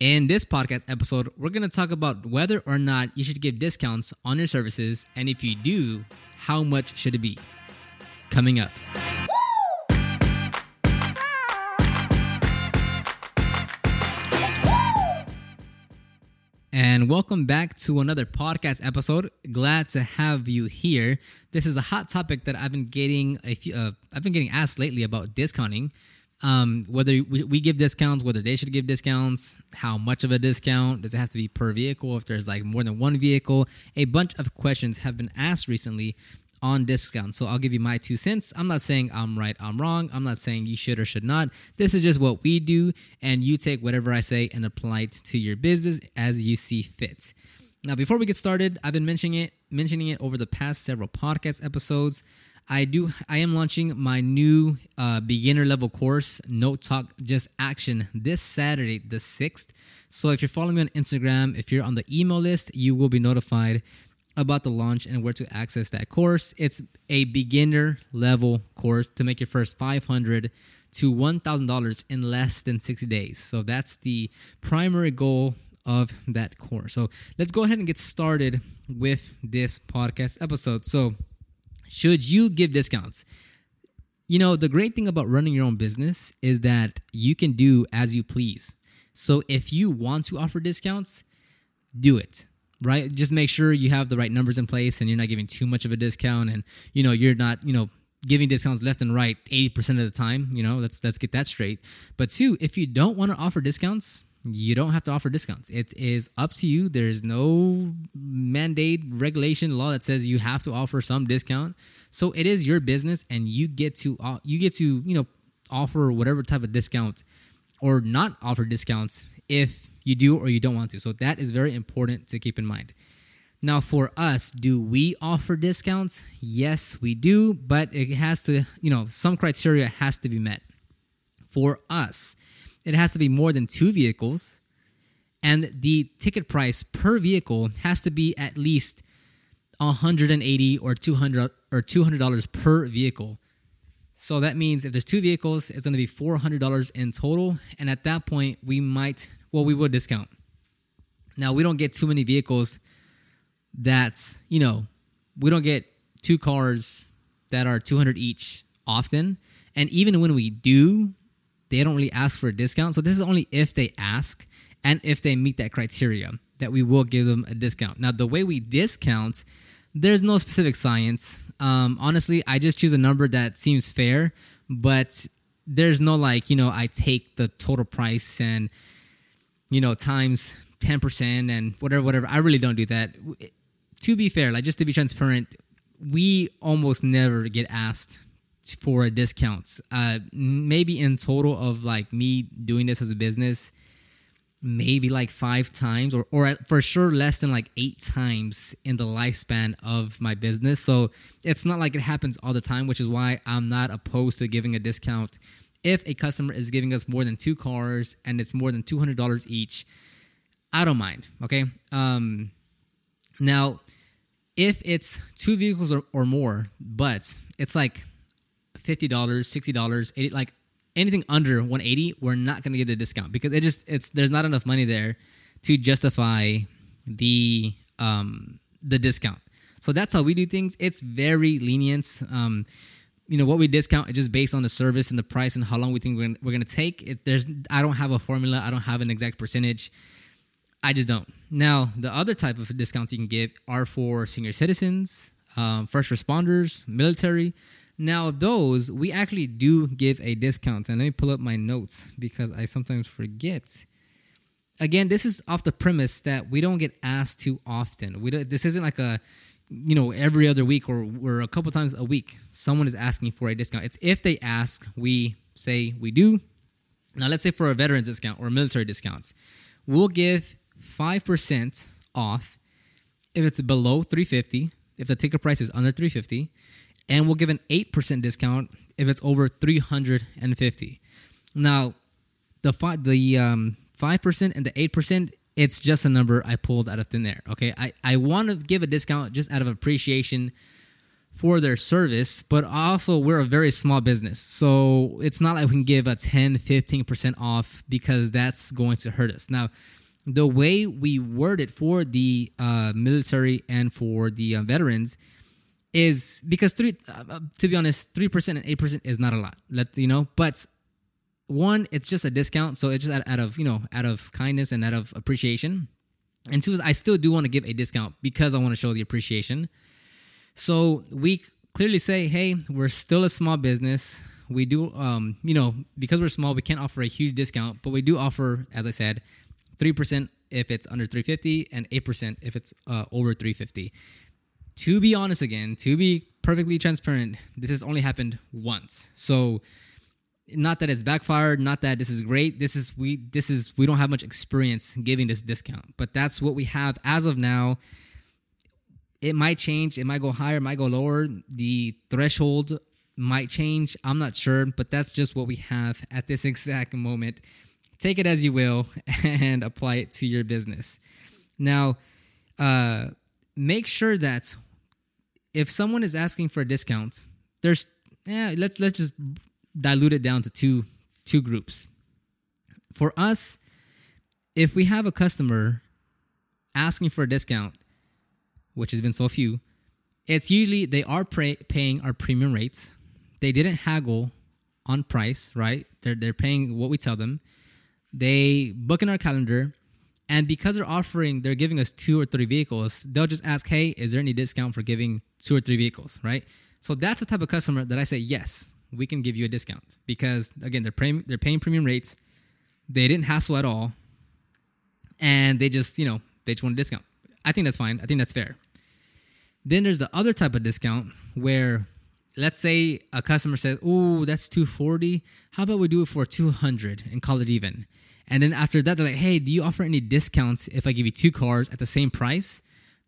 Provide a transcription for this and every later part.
In this podcast episode, we're going to talk about whether or not you should give discounts on your services, and if you do, how much should it be? Coming up. And welcome back to another podcast episode. Glad to have you here. This is a hot topic that I've been getting a few, uh, I've been getting asked lately about discounting um, whether we, we give discounts, whether they should give discounts, how much of a discount does it have to be per vehicle? If there's like more than one vehicle, a bunch of questions have been asked recently on discounts. So I'll give you my two cents. I'm not saying I'm right, I'm wrong. I'm not saying you should or should not. This is just what we do, and you take whatever I say and apply it to your business as you see fit. Now, before we get started, I've been mentioning it, mentioning it over the past several podcast episodes. I do. I am launching my new uh, beginner level course, No Talk Just Action, this Saturday, the sixth. So if you're following me on Instagram, if you're on the email list, you will be notified about the launch and where to access that course. It's a beginner level course to make your first 500 to $1,000 in less than 60 days. So that's the primary goal of that course. So let's go ahead and get started with this podcast episode. So should you give discounts? You know, the great thing about running your own business is that you can do as you please. So if you want to offer discounts, do it. Right? Just make sure you have the right numbers in place and you're not giving too much of a discount and you know, you're not, you know, giving discounts left and right 80% of the time, you know, let's let's get that straight. But two, if you don't want to offer discounts, you don't have to offer discounts. It is up to you. There's no mandate, regulation, law that says you have to offer some discount. So it is your business, and you get to uh, you get to you know offer whatever type of discount or not offer discounts if you do or you don't want to. So that is very important to keep in mind. Now, for us, do we offer discounts? Yes, we do, but it has to, you know, some criteria has to be met. For us, it has to be more than two vehicles, and the ticket price per vehicle has to be at least 180 or 200 or 200 dollars per vehicle. So that means if there's two vehicles, it's going to be $400 in total, and at that point we might well we would discount. Now we don't get too many vehicles that, you know we don't get two cars that are 200 each often, and even when we do, they don't really ask for a discount. So this is only if they ask and if they meet that criteria that we will give them a discount. Now, the way we discount, there's no specific science. Um, honestly, I just choose a number that seems fair, but there's no like, you know, I take the total price and, you know, times 10% and whatever, whatever. I really don't do that. To be fair, like just to be transparent, we almost never get asked for discounts. Uh, maybe in total of like me doing this as a business, maybe like five times, or or for sure less than like eight times in the lifespan of my business. So it's not like it happens all the time, which is why I'm not opposed to giving a discount if a customer is giving us more than two cars and it's more than two hundred dollars each. I don't mind. Okay. Um, now, if it's two vehicles or, or more, but it's like fifty dollars, sixty dollars, eighty like anything under one eighty, we're not gonna get the discount because it just it's there's not enough money there to justify the um the discount. So that's how we do things. It's very lenient. Um, you know what we discount is just based on the service and the price and how long we think we're gonna, we're gonna take. It, there's I don't have a formula. I don't have an exact percentage. I just don't. Now the other type of discounts you can give are for senior citizens, um, first responders, military. Now, those we actually do give a discount. And let me pull up my notes because I sometimes forget. Again, this is off the premise that we don't get asked too often. We don't, this isn't like a you know every other week or or a couple times a week someone is asking for a discount. It's if they ask, we say we do. Now, let's say for a veterans discount or military discounts, we'll give five percent off if it's below 350 if the ticket price is under 350 and we'll give an 8% discount if it's over 350 now the five the um 5% and the 8% it's just a number i pulled out of thin air okay i i want to give a discount just out of appreciation for their service, but also we're a very small business. So it's not like we can give a 10, 15% off because that's going to hurt us. Now, the way we word it for the uh, military and for the uh, veterans is because three, uh, to be honest, 3% and 8% is not a lot. Let you know, but one, it's just a discount. So it's just out, out of, you know, out of kindness and out of appreciation. And two I still do want to give a discount because I want to show the appreciation. So we clearly say, hey, we're still a small business. We do, um, you know, because we're small, we can't offer a huge discount, but we do offer, as I said, three percent if it's under 350 and eight percent if it's uh, over 350. To be honest, again, to be perfectly transparent, this has only happened once. So not that it's backfired not that this is great. This is we this is we don't have much experience giving this discount. But that's what we have as of now. It might change. It might go higher it might go lower. The threshold might change. I'm not sure but that's just what we have at this exact moment. Take it as you will and apply it to your business. Now uh, make sure that if someone is asking for a discount there's yeah let's let's just dilute it down to two two groups. For us, if we have a customer asking for a discount, which has been so few, it's usually they are pay, paying our premium rates. They didn't haggle on price, right? They're they're paying what we tell them. They book in our calendar, and because they're offering, they're giving us two or three vehicles. They'll just ask, "Hey, is there any discount for giving two or three vehicles?" Right? So that's the type of customer that I say yes we can give you a discount. Because again they're paying they're paying premium rates. They didn't hassle at all. And they just you know they just want a discount. I think that's fine. I think that's fair. Then there's the other type of discount where let's say a customer says oh that's 240 how about we do it for 200 and call it even and then after that they're like hey do you offer any discounts if i give you two cars at the same price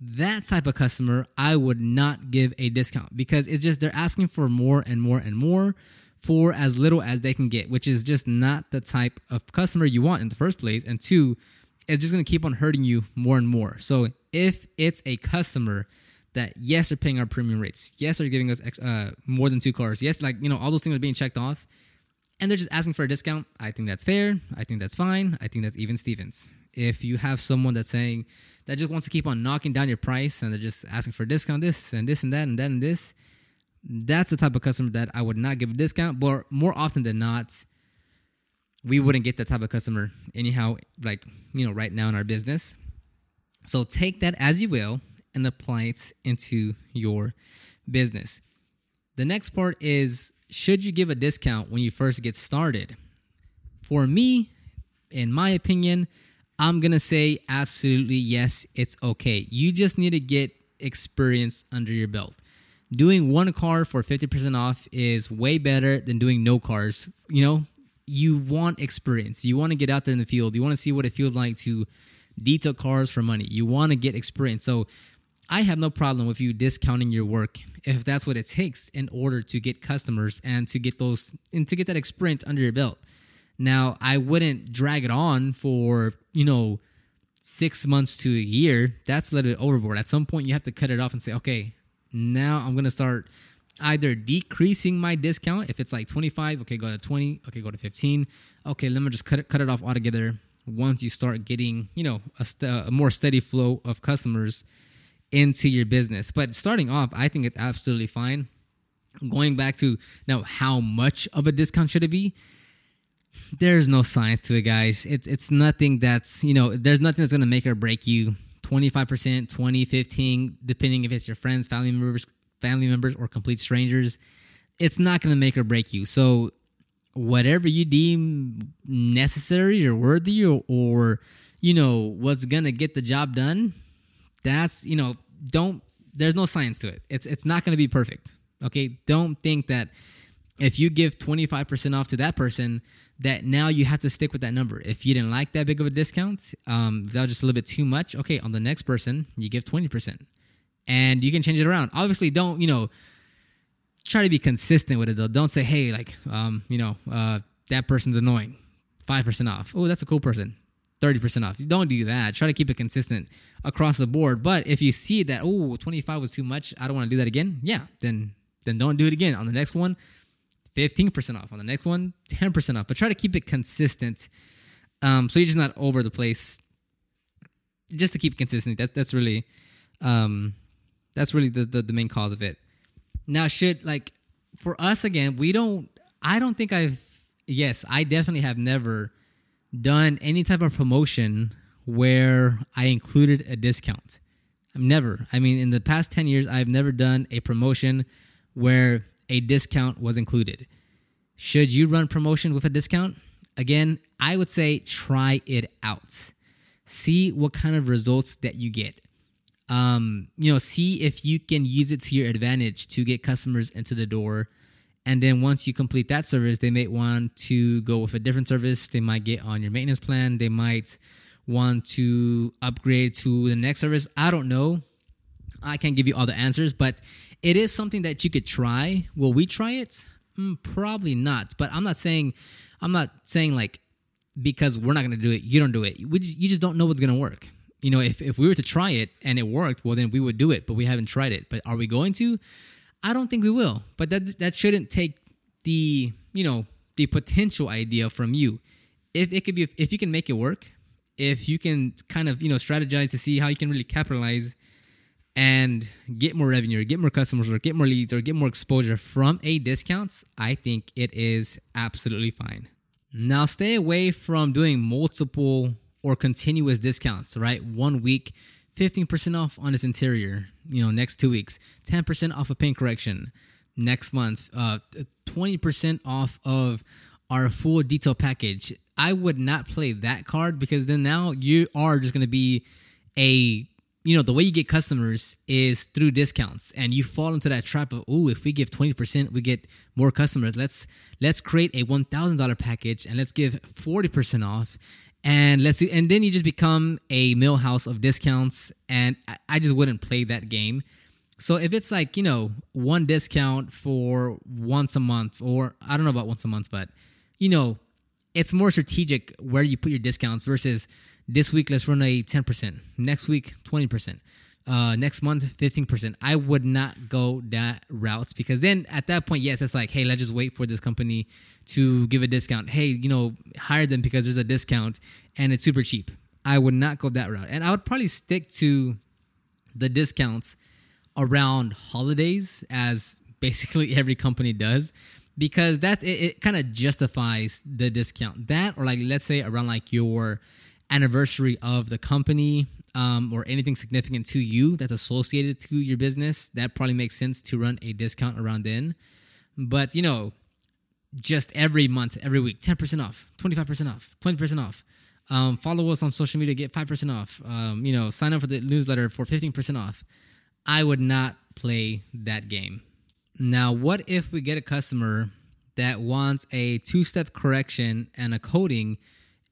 that type of customer, I would not give a discount because it's just they're asking for more and more and more for as little as they can get, which is just not the type of customer you want in the first place. And two, it's just going to keep on hurting you more and more. So if it's a customer that yes, they're paying our premium rates, yes, they're giving us uh, more than two cars, yes, like you know all those things are being checked off, and they're just asking for a discount, I think that's fair. I think that's fine. I think that's even Stevens. If you have someone that's saying that just wants to keep on knocking down your price and they're just asking for a discount, this and this and that and that and this, that's the type of customer that I would not give a discount. But more often than not, we wouldn't get that type of customer anyhow, like, you know, right now in our business. So take that as you will and apply it into your business. The next part is should you give a discount when you first get started? For me, in my opinion, I'm going to say absolutely yes, it's okay. You just need to get experience under your belt. Doing one car for 50% off is way better than doing no cars. You know, you want experience. You want to get out there in the field. You want to see what it feels like to detail cars for money. You want to get experience. So I have no problem with you discounting your work if that's what it takes in order to get customers and to get those and to get that experience under your belt. Now, I wouldn't drag it on for, you know, six months to a year. That's a little bit overboard. At some point, you have to cut it off and say, okay, now I'm going to start either decreasing my discount. If it's like 25, okay, go to 20, okay, go to 15. Okay, let me just cut it, cut it off altogether once you start getting, you know, a, st- a more steady flow of customers into your business. But starting off, I think it's absolutely fine. Going back to now, how much of a discount should it be? There's no science to it, guys. It's it's nothing that's you know. There's nothing that's gonna make or break you. Twenty five percent, 20, 15, depending if it's your friends, family members, family members, or complete strangers. It's not gonna make or break you. So whatever you deem necessary or worthy or, or you know what's gonna get the job done that's you know don't there's no science to it. It's it's not going to be perfect okay? Don't think that if you give 25% off to that person that now you have to stick with that number. If you didn't like that big of a discount um, that was just a little bit too much okay on the next person you give 20% and you can change it around. Obviously don't you know try to be consistent with it though. Don't say hey like um, you know uh, that person's annoying. 5% off. Oh that's a cool person 30% off. Don't do that. Try to keep it consistent across the board. But if you see that, oh, 25 was too much, I don't want to do that again. Yeah, then then don't do it again. On the next one, 15% off. On the next one, 10% off. But try to keep it consistent. Um, so you're just not over the place. Just to keep consistent. That's that's really um that's really the, the, the main cause of it. Now should like for us again, we don't I don't think I've yes, I definitely have never done any type of promotion where I included a discount. I've never. I mean, in the past 10 years, I've never done a promotion where a discount was included. Should you run promotion with a discount? Again, I would say try it out. See what kind of results that you get. Um, you know, see if you can use it to your advantage to get customers into the door and then once you complete that service, they may want to go with a different service. They might get on your maintenance plan. They might want to upgrade to the next service. I don't know. I can't give you all the answers, but it is something that you could try. Will we try it? Mm, probably not. But I'm not saying, I'm not saying like because we're not going to do it, you don't do it. Just, you just don't know what's going to work. You know, if, if we were to try it and it worked, well, then we would do it, but we haven't tried it. But are we going to? I don't think we will, but that that shouldn't take the you know the potential idea from you. If it could be, if you can make it work, if you can kind of you know strategize to see how you can really capitalize and get more revenue, or get more customers, or get more leads, or get more exposure from a discounts, I think it is absolutely fine. Now, stay away from doing multiple or continuous discounts. Right, one week 15% off on its interior, you know, next two weeks, 10% off of paint correction next month, uh, 20% off of our full detail package. I would not play that card because then now you are just going to be a you know the way you get customers is through discounts. And you fall into that trap of oh if we give 20% we get more customers. Let's let's create a $1000 package and let's give 40% off and let's see, and then you just become a millhouse of discounts and I just wouldn't play that game. So if it's like you know one discount for once a month or i don't know about once a month but you know it's more strategic where you put your discounts versus this week let's run a 10% next week 20% uh, next month 15% i would not go that route because then at that point yes it's like hey let's just wait for this company to give a discount. Hey you know hire them because there's a discount and it's super cheap. I would not go that route. And i would probably stick to the discounts around holidays as basically every company does because that it, it kind of justifies the discount. That or like let's say around like your anniversary of the company um, or anything significant to you that's associated to your business, that probably makes sense to run a discount around then. But you know, just every month, every week, 10% off, 25% off, 20% off. Um, follow us on social media, get 5% off. Um, you know, sign up for the newsletter for 15% off. I would not play that game. Now, what if we get a customer that wants a two step correction and a coating,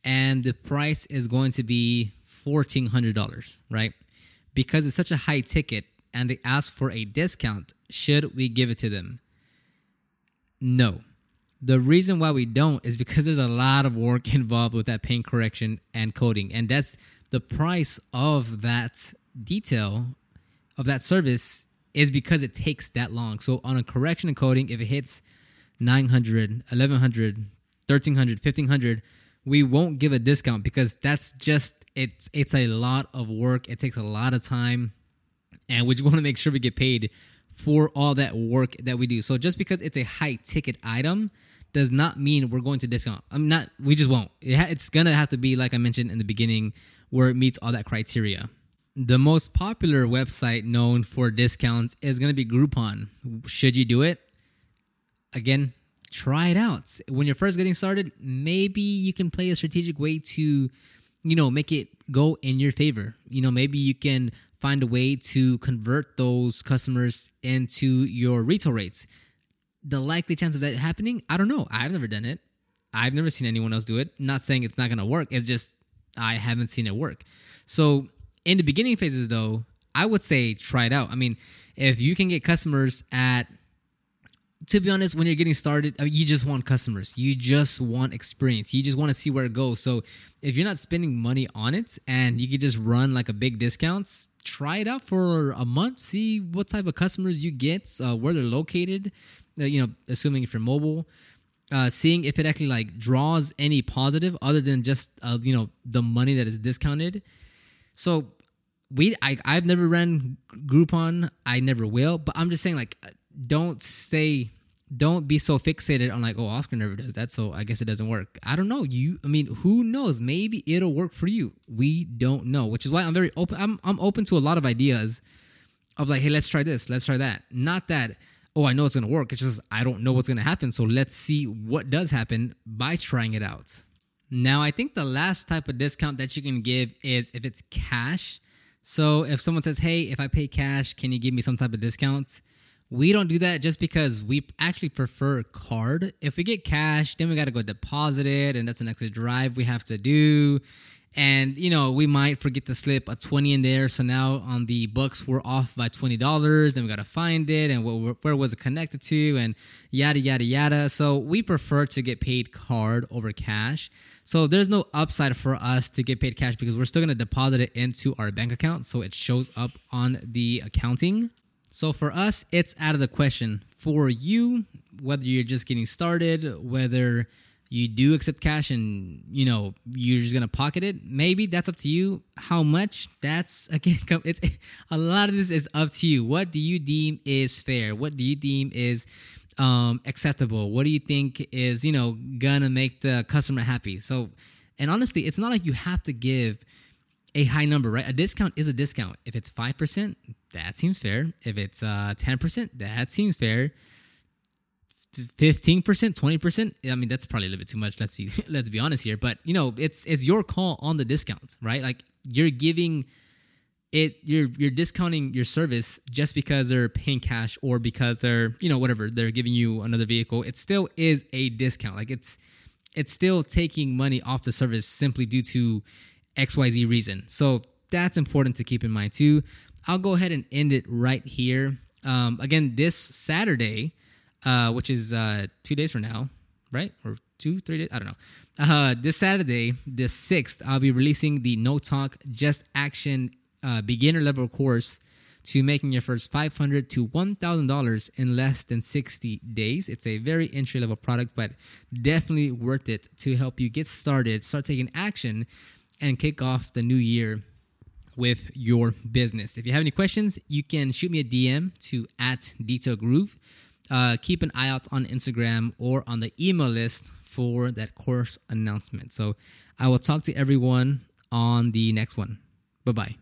and the price is going to be $1,400, right? Because it's such a high ticket and they ask for a discount, should we give it to them? No. The reason why we don't is because there's a lot of work involved with that paint correction and coating. And that's the price of that detail of that service is because it takes that long. So on a correction and coating, if it hits 900, 1100, 1300, 1500, we won't give a discount because that's just it's it's a lot of work. It takes a lot of time, and we just want to make sure we get paid for all that work that we do. So just because it's a high ticket item does not mean we're going to discount. I'm not. We just won't. It ha- it's gonna have to be like I mentioned in the beginning, where it meets all that criteria. The most popular website known for discounts is to be Groupon. Should you do it? Again, try it out. When you're first getting started, maybe you can play a strategic way to you know, make it go in your favor. You know, maybe you can find a way to convert those customers into your retail rates. The likely chance of that happening, I don't know. I've never done it. I've never seen anyone else do it. Not saying it's not going to work. It's just I haven't seen it work. So, in the beginning phases though, I would say try it out. I mean, if you can get customers at to be honest, when you're getting started, uh, you just want customers. You just want experience. You just want to see where it goes. So if you're not spending money on it and you could just run like a big discounts, try it out for a month. See what type of customers you get, uh, where they're located. Uh, you know, assuming if you're mobile, uh, seeing if it actually like draws any positive other than just uh, you know the money that is discounted. So we, I, I've never ran Groupon. I never will. But I'm just saying like don't say don't be so fixated on like oh oscar never does that so i guess it doesn't work. I don't know. You i mean who knows? Maybe it'll work for you. We don't know which is why i'm very open i'm, I'm open to a lot of ideas of like hey let's try this let's try that. Not that oh i know it's gonna work it's just i don't know what's gonna happen so let's see what does happen by trying it out. Now i think the last type of discount that you can give is if it's cash. So if someone says hey if i pay cash can you give me some type of discount we don't do that just because we actually prefer card. If we get cash, then we got to go deposit it, and that's an extra drive we have to do. And you know, we might forget to slip a twenty in there. So now on the books, we're off by twenty dollars, and we got to find it, and where, where was it connected to, and yada yada yada. So we prefer to get paid card over cash. So there's no upside for us to get paid cash because we're still going to deposit it into our bank account, so it shows up on the accounting. So for us, it's out of the question. For you, whether you're just getting started, whether you do accept cash and you know you're just gonna pocket it, maybe that's up to you. How much? That's again, it's a lot of this is up to you. What do you deem is fair? What do you deem is um, acceptable? What do you think is you know gonna make the customer happy? So, and honestly, it's not like you have to give a high number, right? A discount is a discount. If it's 5%, that seems fair. If it's uh, 10%, that seems fair. 15%, 20%, I mean that's probably a little bit too much. Let's be let's be honest here, but you know, it's it's your call on the discount, right? Like you're giving it you're you're discounting your service just because they're paying cash or because they're, you know, whatever, they're giving you another vehicle. It still is a discount. Like it's it's still taking money off the service simply due to XYZ reason. So that's important to keep in mind too. I'll go ahead and end it right here. Um, again, this Saturday, uh, which is uh, two days from now, right? Or two, three days? I don't know. Uh, this Saturday, the 6th, I'll be releasing the No Talk Just Action uh, beginner level course to making your first 500 to $1,000 in less than 60 days. It's a very entry level product, but definitely worth it to help you get started, start taking action, and kick off the new year with your business. If you have any questions, you can shoot me a DM to at Detail Groove. Uh, keep an eye out on Instagram or on the email list for that course announcement. So I will talk to everyone on the next one. Bye bye.